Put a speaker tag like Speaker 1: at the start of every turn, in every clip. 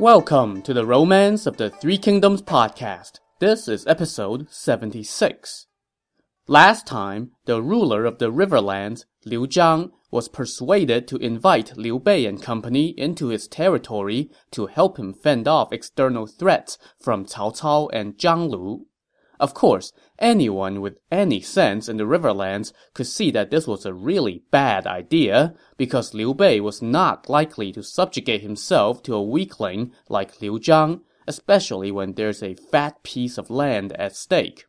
Speaker 1: Welcome to the Romance of the Three Kingdoms podcast. This is episode 76. Last time, the ruler of the Riverlands, Liu Zhang, was persuaded to invite Liu Bei and company into his territory to help him fend off external threats from Cao Cao and Zhang Lu. Of course, anyone with any sense in the Riverlands could see that this was a really bad idea, because Liu Bei was not likely to subjugate himself to a weakling like Liu Zhang, especially when there's a fat piece of land at stake.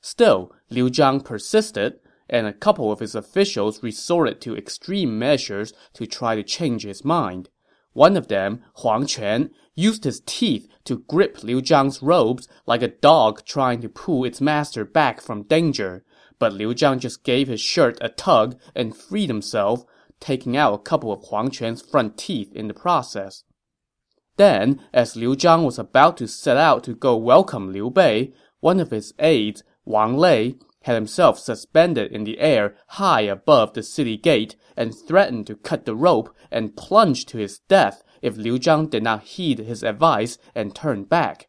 Speaker 1: Still, Liu Zhang persisted, and a couple of his officials resorted to extreme measures to try to change his mind. One of them, Huang Quan, used his teeth to grip Liu Zhang's robes like a dog trying to pull its master back from danger. But Liu Zhang just gave his shirt a tug and freed himself, taking out a couple of Huang Quan's front teeth in the process. Then, as Liu Zhang was about to set out to go welcome Liu Bei, one of his aides, Wang Lei, had himself suspended in the air high above the city gate and threatened to cut the rope and plunge to his death if Liu Zhang did not heed his advice and turn back.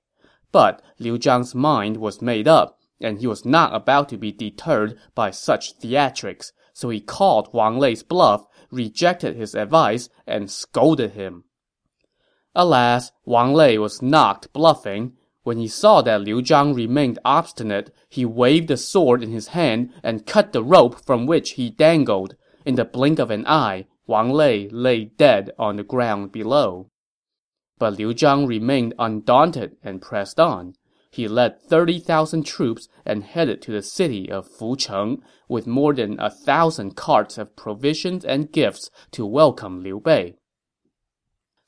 Speaker 1: But Liu Zhang's mind was made up, and he was not about to be deterred by such theatrics, so he called Wang Lei's bluff, rejected his advice, and scolded him. Alas, Wang Lei was not bluffing. When he saw that Liu Zhang remained obstinate, he waved the sword in his hand and cut the rope from which he dangled. In the blink of an eye, Wang Lei lay dead on the ground below. But Liu Zhang remained undaunted and pressed on. He led 30,000 troops and headed to the city of Fucheng with more than a thousand carts of provisions and gifts to welcome Liu Bei.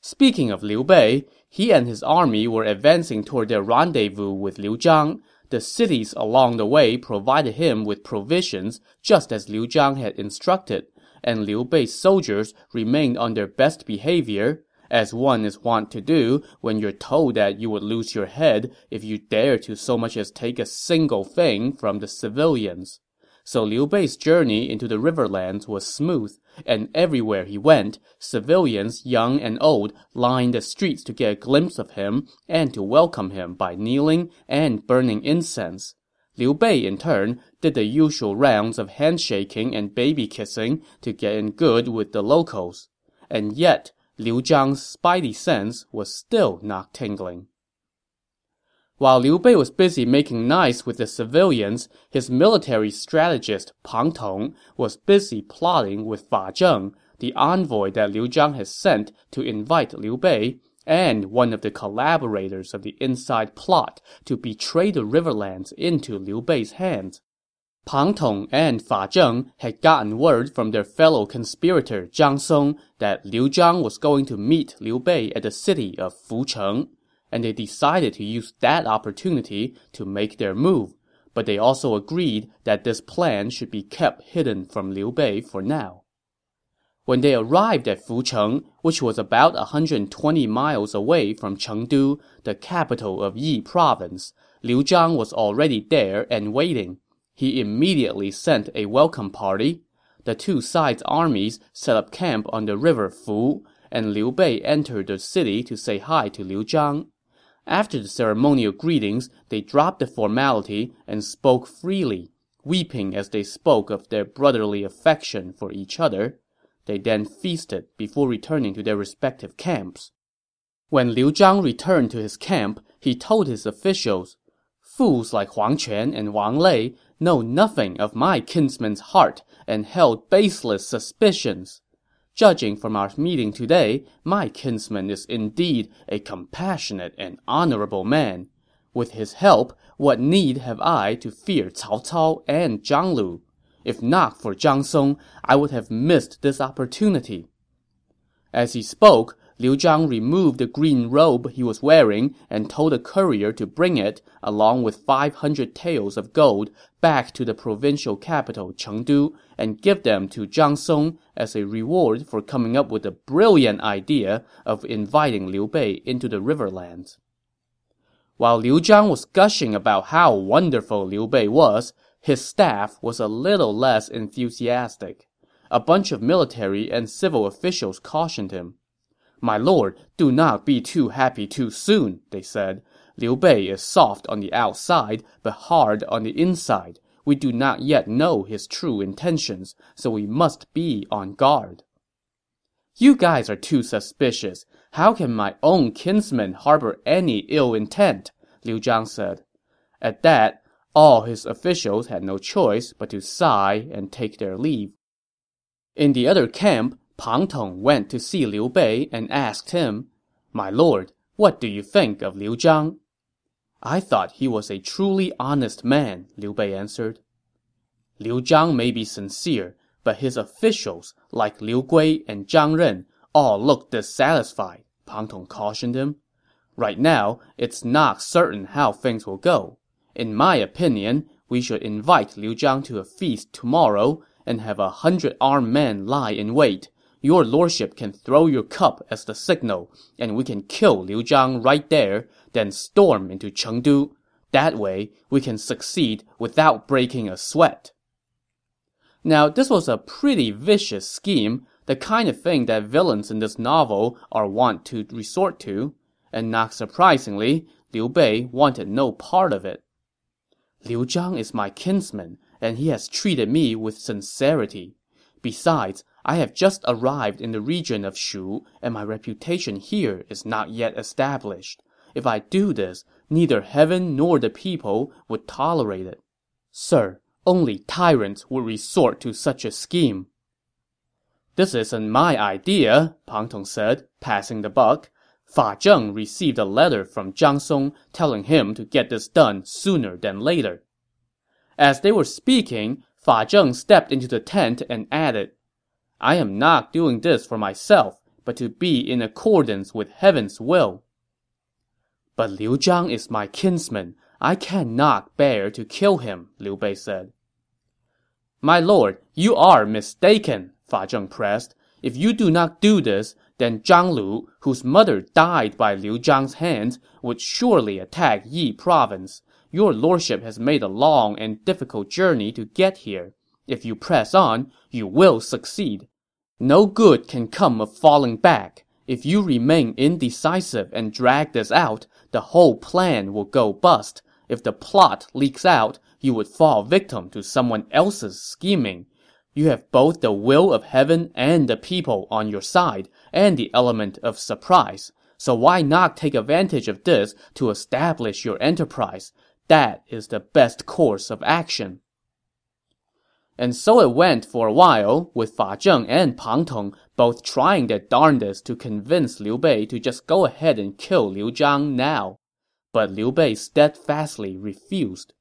Speaker 1: Speaking of Liu Bei, he and his army were advancing toward their rendezvous with Liu Zhang. The cities along the way provided him with provisions just as Liu Zhang had instructed, and Liu Bei's soldiers remained on their best behavior, as one is wont to do when you're told that you would lose your head if you dare to so much as take a single thing from the civilians. So Liu Bei's journey into the riverlands was smooth, and everywhere he went, civilians young and old lined the streets to get a glimpse of him and to welcome him by kneeling and burning incense. Liu Bei, in turn, did the usual rounds of handshaking and baby kissing to get in good with the locals. And yet, Liu Zhang's spidey sense was still not tingling. While Liu Bei was busy making nice with the civilians, his military strategist Pang Tong was busy plotting with Fa Zheng, the envoy that Liu Zhang had sent to invite Liu Bei, and one of the collaborators of the inside plot to betray the riverlands into Liu Bei's hands. Pang Tong and Fa Zheng had gotten word from their fellow conspirator Zhang Song that Liu Zhang was going to meet Liu Bei at the city of Fucheng and they decided to use that opportunity to make their move, but they also agreed that this plan should be kept hidden from Liu Bei for now. When they arrived at Fucheng, which was about 120 miles away from Chengdu, the capital of Yi province, Liu Zhang was already there and waiting. He immediately sent a welcome party. The two sides' armies set up camp on the river Fu, and Liu Bei entered the city to say hi to Liu Zhang. After the ceremonial greetings, they dropped the formality and spoke freely, weeping as they spoke of their brotherly affection for each other. They then feasted before returning to their respective camps. When Liu Zhang returned to his camp, he told his officials, Fools like Huang Quan and Wang Lei know nothing of my kinsman's heart and held baseless suspicions. Judging from our meeting today, my kinsman is indeed a compassionate and honorable man. With his help, what need have I to fear Cao Cao and Zhang Lu? If not for Zhang Song, I would have missed this opportunity. As he spoke, Liu Zhang removed the green robe he was wearing and told a courier to bring it, along with 500 taels of gold, back to the provincial capital Chengdu and give them to Zhang Song as a reward for coming up with the brilliant idea of inviting Liu Bei into the riverlands. While Liu Zhang was gushing about how wonderful Liu Bei was, his staff was a little less enthusiastic. A bunch of military and civil officials cautioned him. My lord, do not be too happy too soon, they said. Liu Bei is soft on the outside, but hard on the inside. We do not yet know his true intentions, so we must be on guard. You guys are too suspicious. How can my own kinsman harbor any ill intent? Liu Zhang said. At that, all his officials had no choice but to sigh and take their leave. In the other camp, Pang Tong went to see Liu Bei and asked him, My lord, what do you think of Liu Zhang? I thought he was a truly honest man, Liu Bei answered. Liu Zhang may be sincere, but his officials, like Liu Gui and Zhang Ren, all look dissatisfied, Pang Tong cautioned him. Right now, it's not certain how things will go. In my opinion, we should invite Liu Zhang to a feast tomorrow and have a hundred armed men lie in wait. Your lordship can throw your cup as the signal, and we can kill Liu Zhang right there, then storm into Chengdu. That way, we can succeed without breaking a sweat. Now, this was a pretty vicious scheme, the kind of thing that villains in this novel are wont to resort to, and not surprisingly, Liu Bei wanted no part of it. Liu Zhang is my kinsman, and he has treated me with sincerity. Besides, I have just arrived in the region of Shu, and my reputation here is not yet established. If I do this, neither heaven nor the people would tolerate it. Sir, only tyrants would resort to such a scheme. This isn't my idea, Pang Tong said, passing the buck. Fa Zheng received a letter from Zhang Song telling him to get this done sooner than later. As they were speaking, Fa Zheng stepped into the tent and added, I am not doing this for myself, but to be in accordance with heaven's will. But Liu Zhang is my kinsman. I cannot bear to kill him, Liu Bei said. My lord, you are mistaken, Fa Zheng pressed. If you do not do this, then Zhang Lu, whose mother died by Liu Zhang's hands, would surely attack Yi province. Your lordship has made a long and difficult journey to get here. If you press on, you will succeed. No good can come of falling back. If you remain indecisive and drag this out, the whole plan will go bust. If the plot leaks out, you would fall victim to someone else's scheming. You have both the will of heaven and the people on your side, and the element of surprise. So why not take advantage of this to establish your enterprise? That is the best course of action. And so it went for a while, with Fa Zheng and Pang Tong both trying their darndest to convince Liu Bei to just go ahead and kill Liu Zhang now. But Liu Bei steadfastly refused.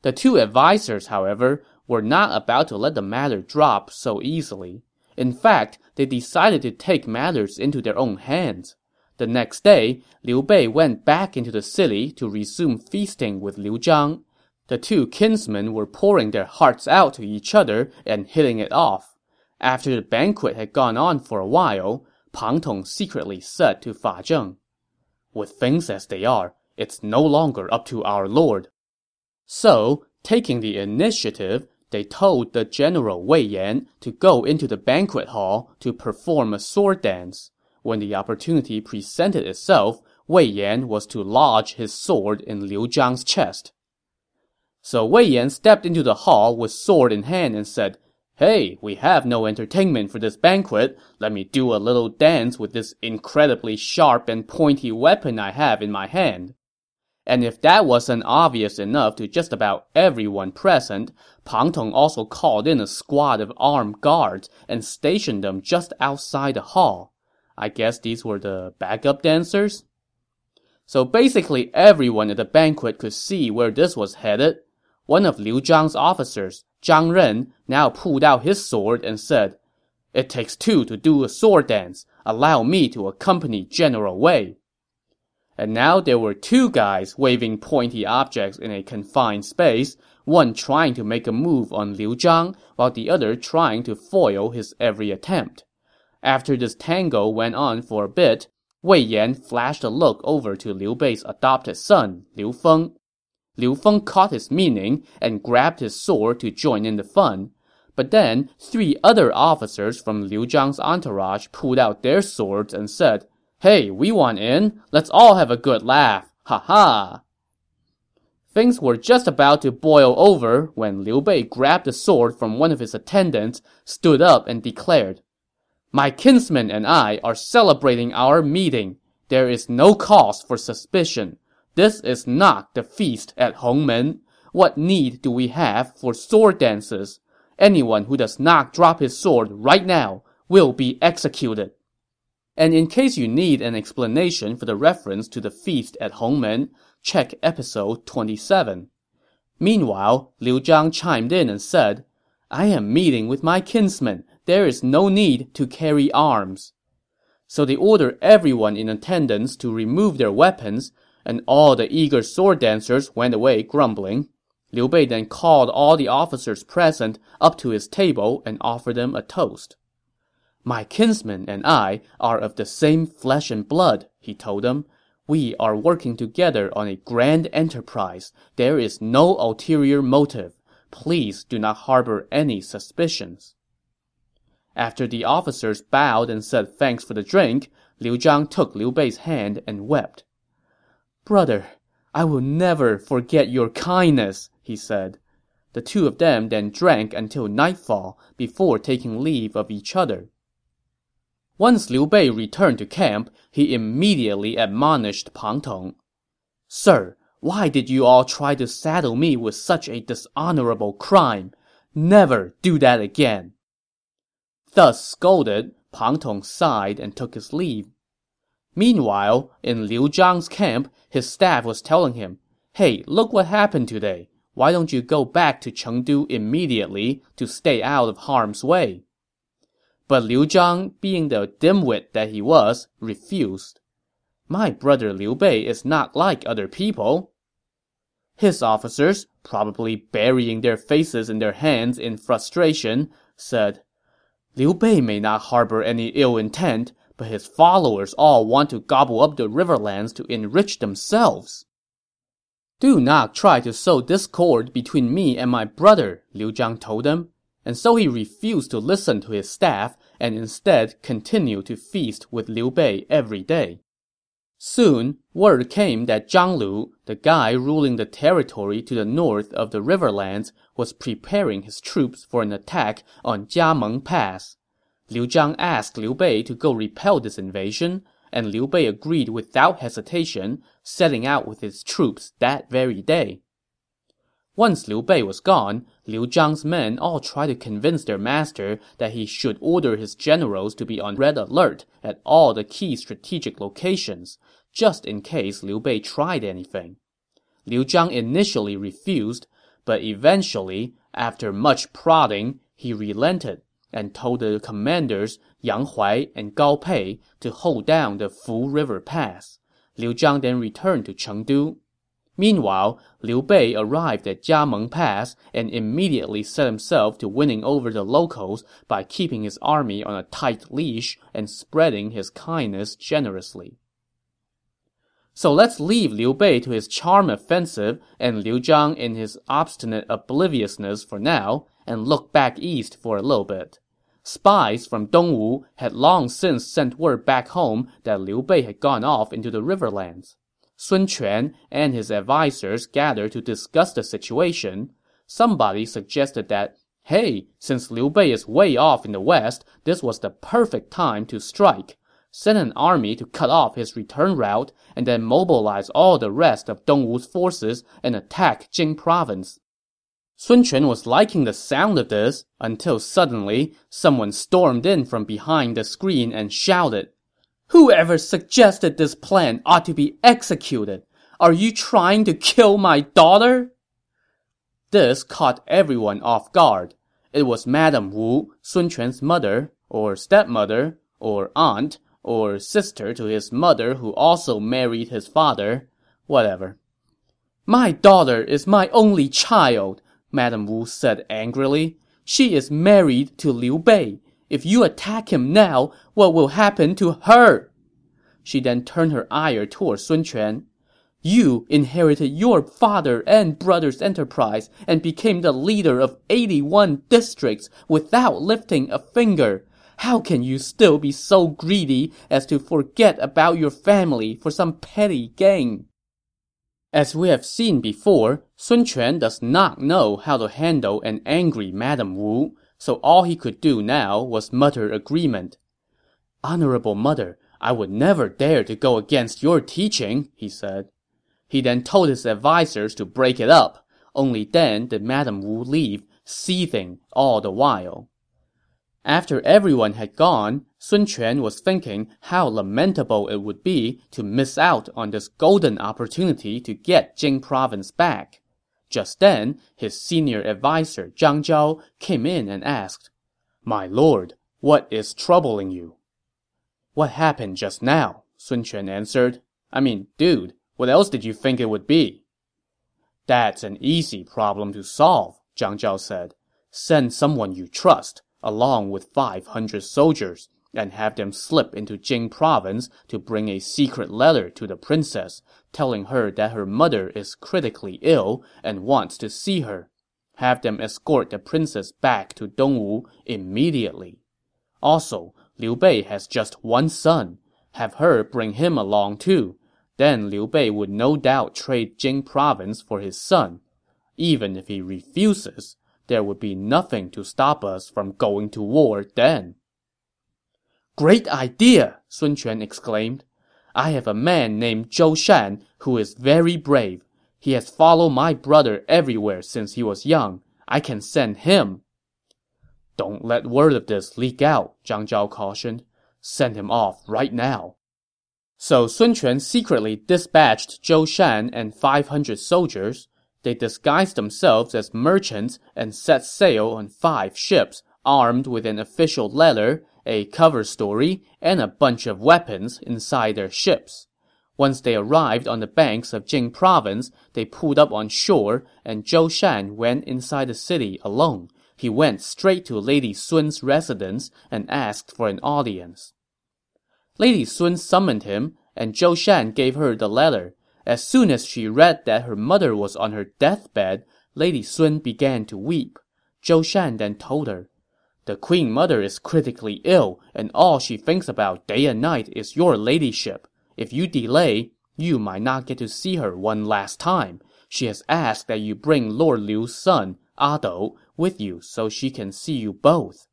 Speaker 1: The two advisers, however, were not about to let the matter drop so easily. In fact, they decided to take matters into their own hands. The next day, Liu Bei went back into the city to resume feasting with Liu Zhang. The two kinsmen were pouring their hearts out to each other and hitting it off. After the banquet had gone on for a while, Pang Tong secretly said to Fa Zheng, With things as they are, it's no longer up to our lord. So, taking the initiative, they told the general Wei Yan to go into the banquet hall to perform a sword dance. When the opportunity presented itself, Wei Yan was to lodge his sword in Liu Zhang's chest. So Wei Yan stepped into the hall with sword in hand and said, Hey, we have no entertainment for this banquet. Let me do a little dance with this incredibly sharp and pointy weapon I have in my hand. And if that wasn't obvious enough to just about everyone present, Pang Tong also called in a squad of armed guards and stationed them just outside the hall. I guess these were the backup dancers? So basically everyone at the banquet could see where this was headed. One of Liu Zhang's officers, Zhang Ren, now pulled out his sword and said, It takes two to do a sword dance. Allow me to accompany General Wei. And now there were two guys waving pointy objects in a confined space, one trying to make a move on Liu Zhang, while the other trying to foil his every attempt. After this tango went on for a bit, Wei Yan flashed a look over to Liu Bei's adopted son, Liu Feng. Liu Feng caught his meaning and grabbed his sword to join in the fun. But then, three other officers from Liu Zhang's entourage pulled out their swords and said, Hey, we want in. Let's all have a good laugh. Ha ha. Things were just about to boil over when Liu Bei grabbed a sword from one of his attendants, stood up, and declared, My kinsman and I are celebrating our meeting. There is no cause for suspicion. This is not the feast at Hongmen. What need do we have for sword dances? Anyone who does not drop his sword right now will be executed. And in case you need an explanation for the reference to the feast at Hongmen, check episode 27. Meanwhile, Liu Zhang chimed in and said, I am meeting with my kinsman. There is no need to carry arms. So they ordered everyone in attendance to remove their weapons, and all the eager sword dancers went away grumbling. Liu Bei then called all the officers present up to his table and offered them a toast. My kinsman and I are of the same flesh and blood, he told them. We are working together on a grand enterprise. There is no ulterior motive. Please do not harbor any suspicions. After the officers bowed and said thanks for the drink, Liu Zhang took Liu Bei's hand and wept. Brother, I will never forget your kindness, he said. The two of them then drank until nightfall before taking leave of each other. Once Liu Bei returned to camp, he immediately admonished Pang Tong. Sir, why did you all try to saddle me with such a dishonorable crime? Never do that again. Thus scolded, Pang Tong sighed and took his leave. Meanwhile, in Liu Zhang's camp, his staff was telling him, Hey, look what happened today. Why don't you go back to Chengdu immediately to stay out of harm's way? But Liu Zhang, being the dimwit that he was, refused. My brother Liu Bei is not like other people. His officers, probably burying their faces in their hands in frustration, said, Liu Bei may not harbor any ill intent, but his followers all want to gobble up the riverlands to enrich themselves. Do not try to sow discord between me and my brother, Liu Zhang told them. And so he refused to listen to his staff and instead continued to feast with Liu Bei every day. Soon, word came that Zhang Lu, the guy ruling the territory to the north of the riverlands, was preparing his troops for an attack on Jiameng Pass. Liu Zhang asked Liu Bei to go repel this invasion, and Liu Bei agreed without hesitation, setting out with his troops that very day. Once Liu Bei was gone, Liu Zhang's men all tried to convince their master that he should order his generals to be on red alert at all the key strategic locations, just in case Liu Bei tried anything. Liu Zhang initially refused, but eventually, after much prodding, he relented and told the commanders Yang Huai and Gao Pei to hold down the Fu River Pass. Liu Zhang then returned to Chengdu. Meanwhile, Liu Bei arrived at Jiameng Pass and immediately set himself to winning over the locals by keeping his army on a tight leash and spreading his kindness generously. So let's leave Liu Bei to his charm offensive and Liu Zhang in his obstinate obliviousness for now, and look back east for a little bit. Spies from Dongwu had long since sent word back home that Liu Bei had gone off into the riverlands. Sun Quan and his advisers gathered to discuss the situation. Somebody suggested that, hey, since Liu Bei is way off in the west, this was the perfect time to strike. Send an army to cut off his return route, and then mobilize all the rest of Dongwu's forces and attack Jing province. Sun Quan was liking the sound of this until suddenly someone stormed in from behind the screen and shouted, Whoever suggested this plan ought to be executed. Are you trying to kill my daughter? This caught everyone off guard. It was Madame Wu, Sun Quan's mother, or stepmother, or aunt, or sister to his mother who also married his father. Whatever. My daughter is my only child. Madame Wu said angrily. She is married to Liu Bei. If you attack him now, what will happen to her? She then turned her ire toward Sun Quan. You inherited your father and brother's enterprise and became the leader of 81 districts without lifting a finger. How can you still be so greedy as to forget about your family for some petty gain? As we have seen before, Sun Quan does not know how to handle an angry Madame Wu, so all he could do now was mutter agreement. Honorable mother, I would never dare to go against your teaching, he said. He then told his advisers to break it up. Only then did Madame Wu leave, seething all the while. After everyone had gone, Sun Quan was thinking how lamentable it would be to miss out on this golden opportunity to get Jing province back. Just then, his senior adviser Zhang Zhao came in and asked, My lord, what is troubling you? What happened just now? Sun Quan answered. I mean, dude, what else did you think it would be? That's an easy problem to solve, Zhang Zhao said. Send someone you trust along with 500 soldiers, and have them slip into Jing province to bring a secret letter to the princess, telling her that her mother is critically ill and wants to see her. Have them escort the princess back to Dongwu immediately. Also, Liu Bei has just one son. Have her bring him along too. Then Liu Bei would no doubt trade Jing province for his son. Even if he refuses, there would be nothing to stop us from going to war then. Great idea! Sun Quan exclaimed. I have a man named Zhou Shan who is very brave. He has followed my brother everywhere since he was young. I can send him. Don't let word of this leak out, Zhang Zhao cautioned. Send him off right now. So Sun Quan secretly dispatched Zhou Shan and 500 soldiers, they disguised themselves as merchants and set sail on five ships armed with an official letter, a cover story, and a bunch of weapons inside their ships. Once they arrived on the banks of Jing province, they pulled up on shore, and Zhou Shan went inside the city alone. He went straight to Lady Sun's residence and asked for an audience. Lady Sun summoned him, and Zhou Shan gave her the letter. As soon as she read that her mother was on her deathbed, Lady Sun began to weep. Zhou Shan then told her, The queen mother is critically ill, and all she thinks about day and night is your ladyship. If you delay, you might not get to see her one last time. She has asked that you bring Lord Liu's son, Adou, with you so she can see you both.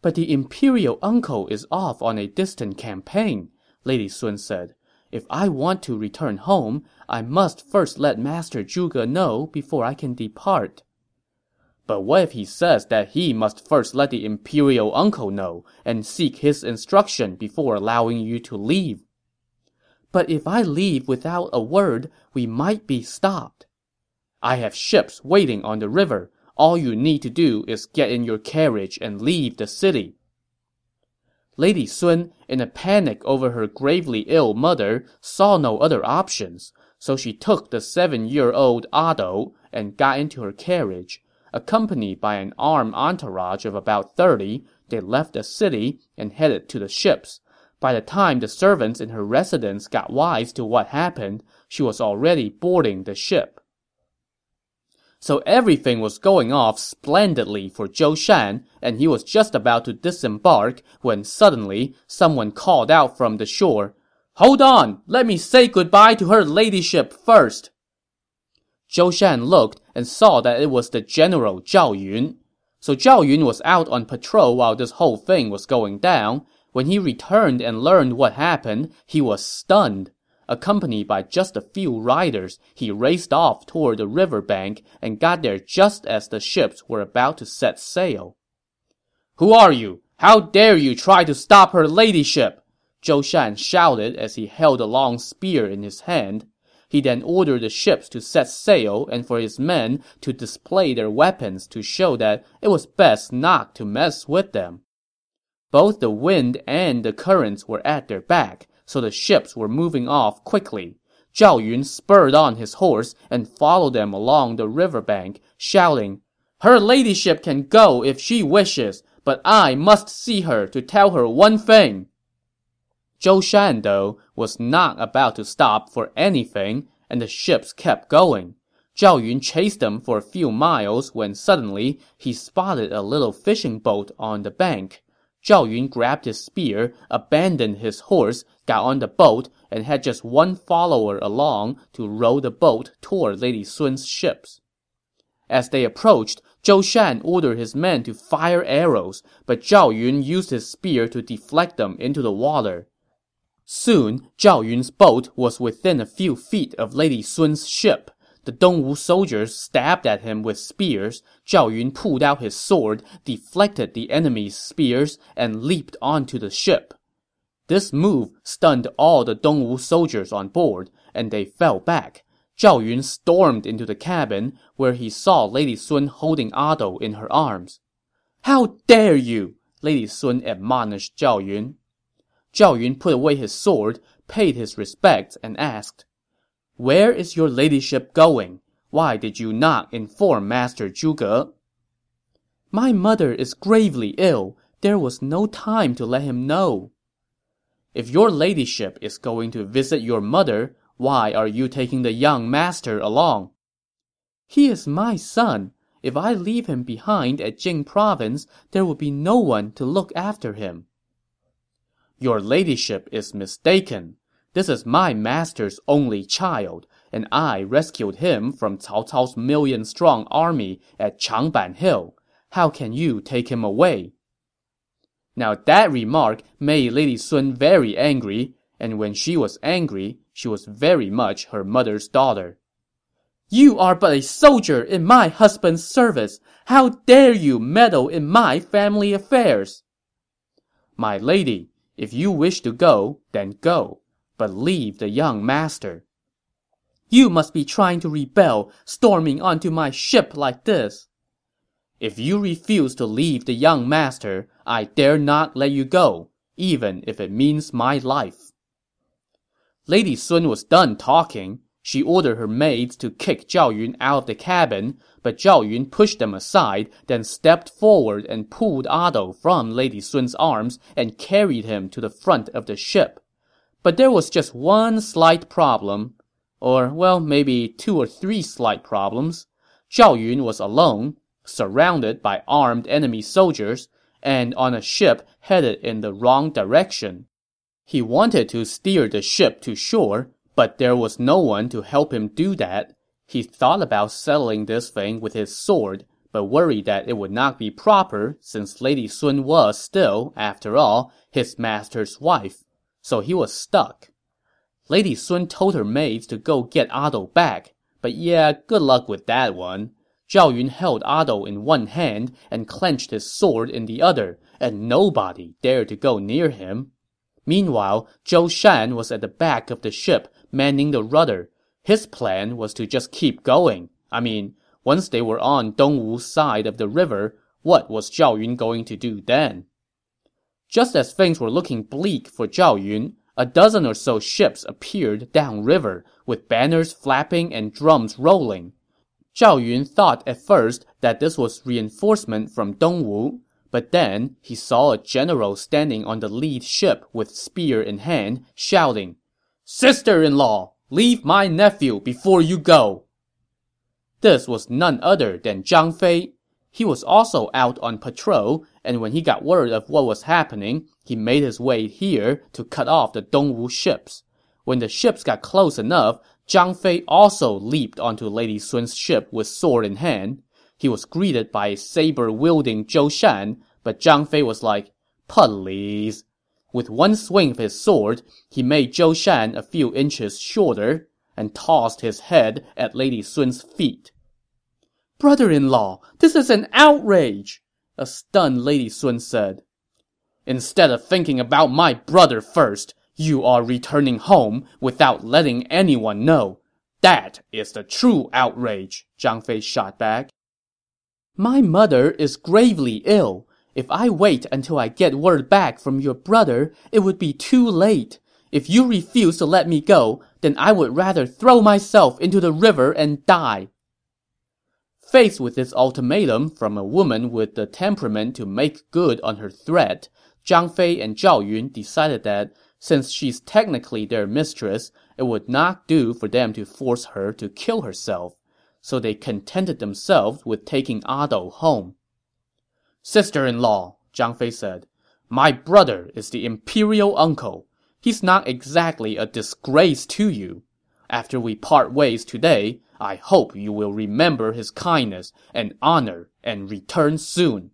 Speaker 1: But the imperial uncle is off on a distant campaign, Lady Sun said. If I want to return home, I must first let Master Zhuge know before I can depart. But what if he says that he must first let the imperial uncle know and seek his instruction before allowing you to leave? But if I leave without a word, we might be stopped. I have ships waiting on the river. All you need to do is get in your carriage and leave the city. Lady Sun, in a panic over her gravely ill mother, saw no other options, so she took the seven-year-old Adou and got into her carriage. Accompanied by an armed entourage of about thirty, they left the city and headed to the ships. By the time the servants in her residence got wise to what happened, she was already boarding the ship. So everything was going off splendidly for Zhou Shan, and he was just about to disembark when suddenly someone called out from the shore, Hold on! Let me say goodbye to her ladyship first! Zhou Shan looked and saw that it was the general Zhao Yun. So Zhao Yun was out on patrol while this whole thing was going down. When he returned and learned what happened, he was stunned. Accompanied by just a few riders, he raced off toward the river bank and got there just as the ships were about to set sail. Who are you? How dare you try to stop her ladyship? Zhou Shan shouted as he held a long spear in his hand. He then ordered the ships to set sail and for his men to display their weapons to show that it was best not to mess with them. Both the wind and the currents were at their back, so the ships were moving off quickly. Zhao Yun spurred on his horse and followed them along the riverbank, shouting, Her ladyship can go if she wishes, but I must see her to tell her one thing. Zhou Shan, though, was not about to stop for anything, and the ships kept going. Zhao Yun chased them for a few miles when suddenly he spotted a little fishing boat on the bank. Zhao Yun grabbed his spear, abandoned his horse, got on the boat, and had just one follower along to row the boat toward Lady Sun's ships. As they approached, Zhou Shan ordered his men to fire arrows, but Zhao Yun used his spear to deflect them into the water. Soon, Zhao Yun's boat was within a few feet of Lady Sun's ship. The Dongwu soldiers stabbed at him with spears. Zhao Yun pulled out his sword, deflected the enemy's spears, and leaped onto the ship. This move stunned all the Dongwu soldiers on board, and they fell back. Zhao Yun stormed into the cabin, where he saw Lady Sun holding Adou in her arms. How dare you! Lady Sun admonished Zhao Yun. Zhao Yun put away his sword, paid his respects, and asked, where is your ladyship going? Why did you not inform Master Zhuge? My mother is gravely ill. There was no time to let him know. If your ladyship is going to visit your mother, why are you taking the young master along? He is my son. If I leave him behind at Jing province, there will be no one to look after him. Your ladyship is mistaken. This is my master's only child, and I rescued him from Cao Cao's million-strong army at Changban Hill. How can you take him away? Now that remark made Lady Sun very angry, and when she was angry, she was very much her mother's daughter. You are but a soldier in my husband's service. How dare you meddle in my family affairs? My lady, if you wish to go, then go but leave the young master. You must be trying to rebel, storming onto my ship like this. If you refuse to leave the young master, I dare not let you go, even if it means my life. Lady Sun was done talking. She ordered her maids to kick Zhao Yun out of the cabin, but Zhao Yun pushed them aside, then stepped forward and pulled Adou from Lady Sun's arms and carried him to the front of the ship. But there was just one slight problem. Or, well, maybe two or three slight problems. Zhao Yun was alone, surrounded by armed enemy soldiers, and on a ship headed in the wrong direction. He wanted to steer the ship to shore, but there was no one to help him do that. He thought about settling this thing with his sword, but worried that it would not be proper since Lady Sun was still, after all, his master's wife so he was stuck. Lady Sun told her maids to go get Adou back, but yeah, good luck with that one. Zhao Yun held Adou in one hand and clenched his sword in the other, and nobody dared to go near him. Meanwhile, Zhou Shan was at the back of the ship, manning the rudder. His plan was to just keep going. I mean, once they were on Dongwu's side of the river, what was Zhao Yun going to do then? Just as things were looking bleak for Zhao Yun, a dozen or so ships appeared downriver, with banners flapping and drums rolling. Zhao Yun thought at first that this was reinforcement from Dongwu, but then he saw a general standing on the lead ship with spear in hand, shouting, Sister-in-law, leave my nephew before you go! This was none other than Zhang Fei. He was also out on patrol, and when he got word of what was happening, he made his way here to cut off the Dongwu ships. When the ships got close enough, Zhang Fei also leaped onto Lady Sun's ship with sword in hand. He was greeted by a saber-wielding Zhou Shan, but Zhang Fei was like, please. With one swing of his sword, he made Zhou Shan a few inches shorter and tossed his head at Lady Sun's feet. Brother-in-law, this is an outrage! A stunned Lady Sun said. Instead of thinking about my brother first, you are returning home without letting anyone know. That is the true outrage, Zhang Fei shot back. My mother is gravely ill. If I wait until I get word back from your brother, it would be too late. If you refuse to let me go, then I would rather throw myself into the river and die. Faced with this ultimatum from a woman with the temperament to make good on her threat, Zhang Fei and Zhao Yun decided that Since she's technically their mistress, it would not do for them to force her to kill herself, so they contented themselves with taking Adou home. Sister-in-law, Zhang Fei said, my brother is the imperial uncle. He's not exactly a disgrace to you. After we part ways today, I hope you will remember his kindness and honor and return soon.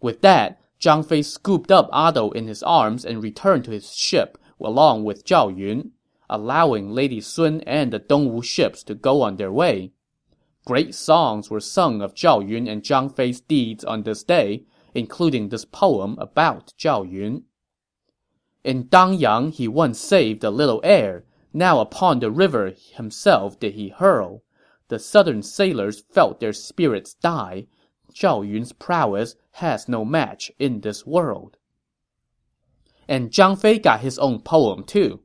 Speaker 1: With that, Zhang Fei scooped up Adou in his arms and returned to his ship along with Zhao Yun, allowing Lady Sun and the Dongwu ships to go on their way. Great songs were sung of Zhao Yun and Zhang Fei's deeds on this day, including this poem about Zhao Yun. In Dangyang he once saved a little heir, now upon the river himself did he hurl. The southern sailors felt their spirits die. Zhao Yun's prowess has no match in this world. And Zhang Fei got his own poem too.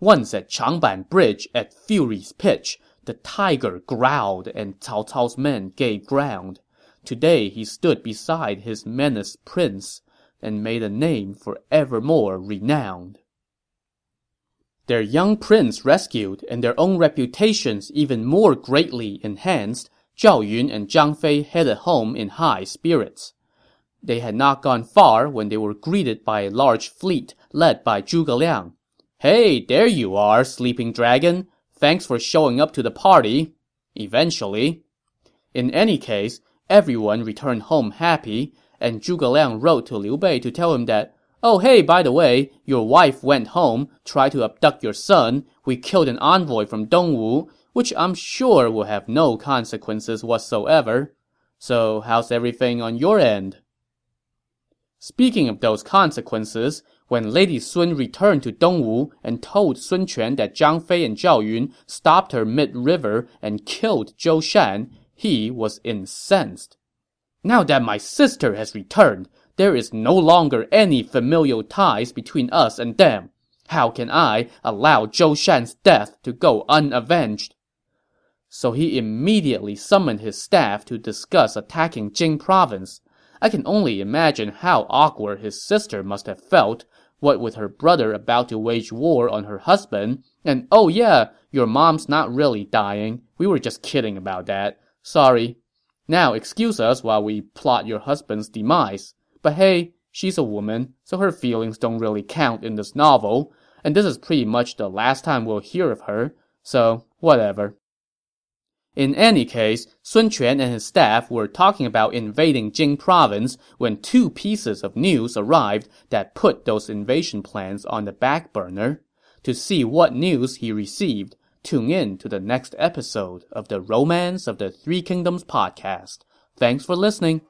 Speaker 1: Once at Changban Bridge at fury's pitch, the tiger growled and Cao Cao's men gave ground. Today he stood beside his menaced prince and made a name forevermore renowned. Their young prince rescued and their own reputations even more greatly enhanced, Zhao Yun and Zhang Fei headed home in high spirits. They had not gone far when they were greeted by a large fleet led by Zhuge Liang. Hey, there you are, sleeping dragon. Thanks for showing up to the party. Eventually. In any case, everyone returned home happy, and Zhuge Liang wrote to Liu Bei to tell him that Oh, hey, by the way, your wife went home, tried to abduct your son, we killed an envoy from Dongwu, which I'm sure will have no consequences whatsoever. So, how's everything on your end? Speaking of those consequences, when Lady Sun returned to Dongwu and told Sun Quan that Zhang Fei and Zhao Yun stopped her mid-river and killed Zhou Shan, he was incensed. Now that my sister has returned, there is no longer any familial ties between us and them. How can I allow Zhou Shan's death to go unavenged? So he immediately summoned his staff to discuss attacking Jing province. I can only imagine how awkward his sister must have felt, what with her brother about to wage war on her husband, and oh yeah, your mom's not really dying. We were just kidding about that. Sorry. Now excuse us while we plot your husband's demise. But hey, she's a woman, so her feelings don't really count in this novel, and this is pretty much the last time we'll hear of her, so whatever. In any case, Sun Quan and his staff were talking about invading Jing province when two pieces of news arrived that put those invasion plans on the back burner. To see what news he received, tune in to the next episode of the Romance of the Three Kingdoms podcast. Thanks for listening.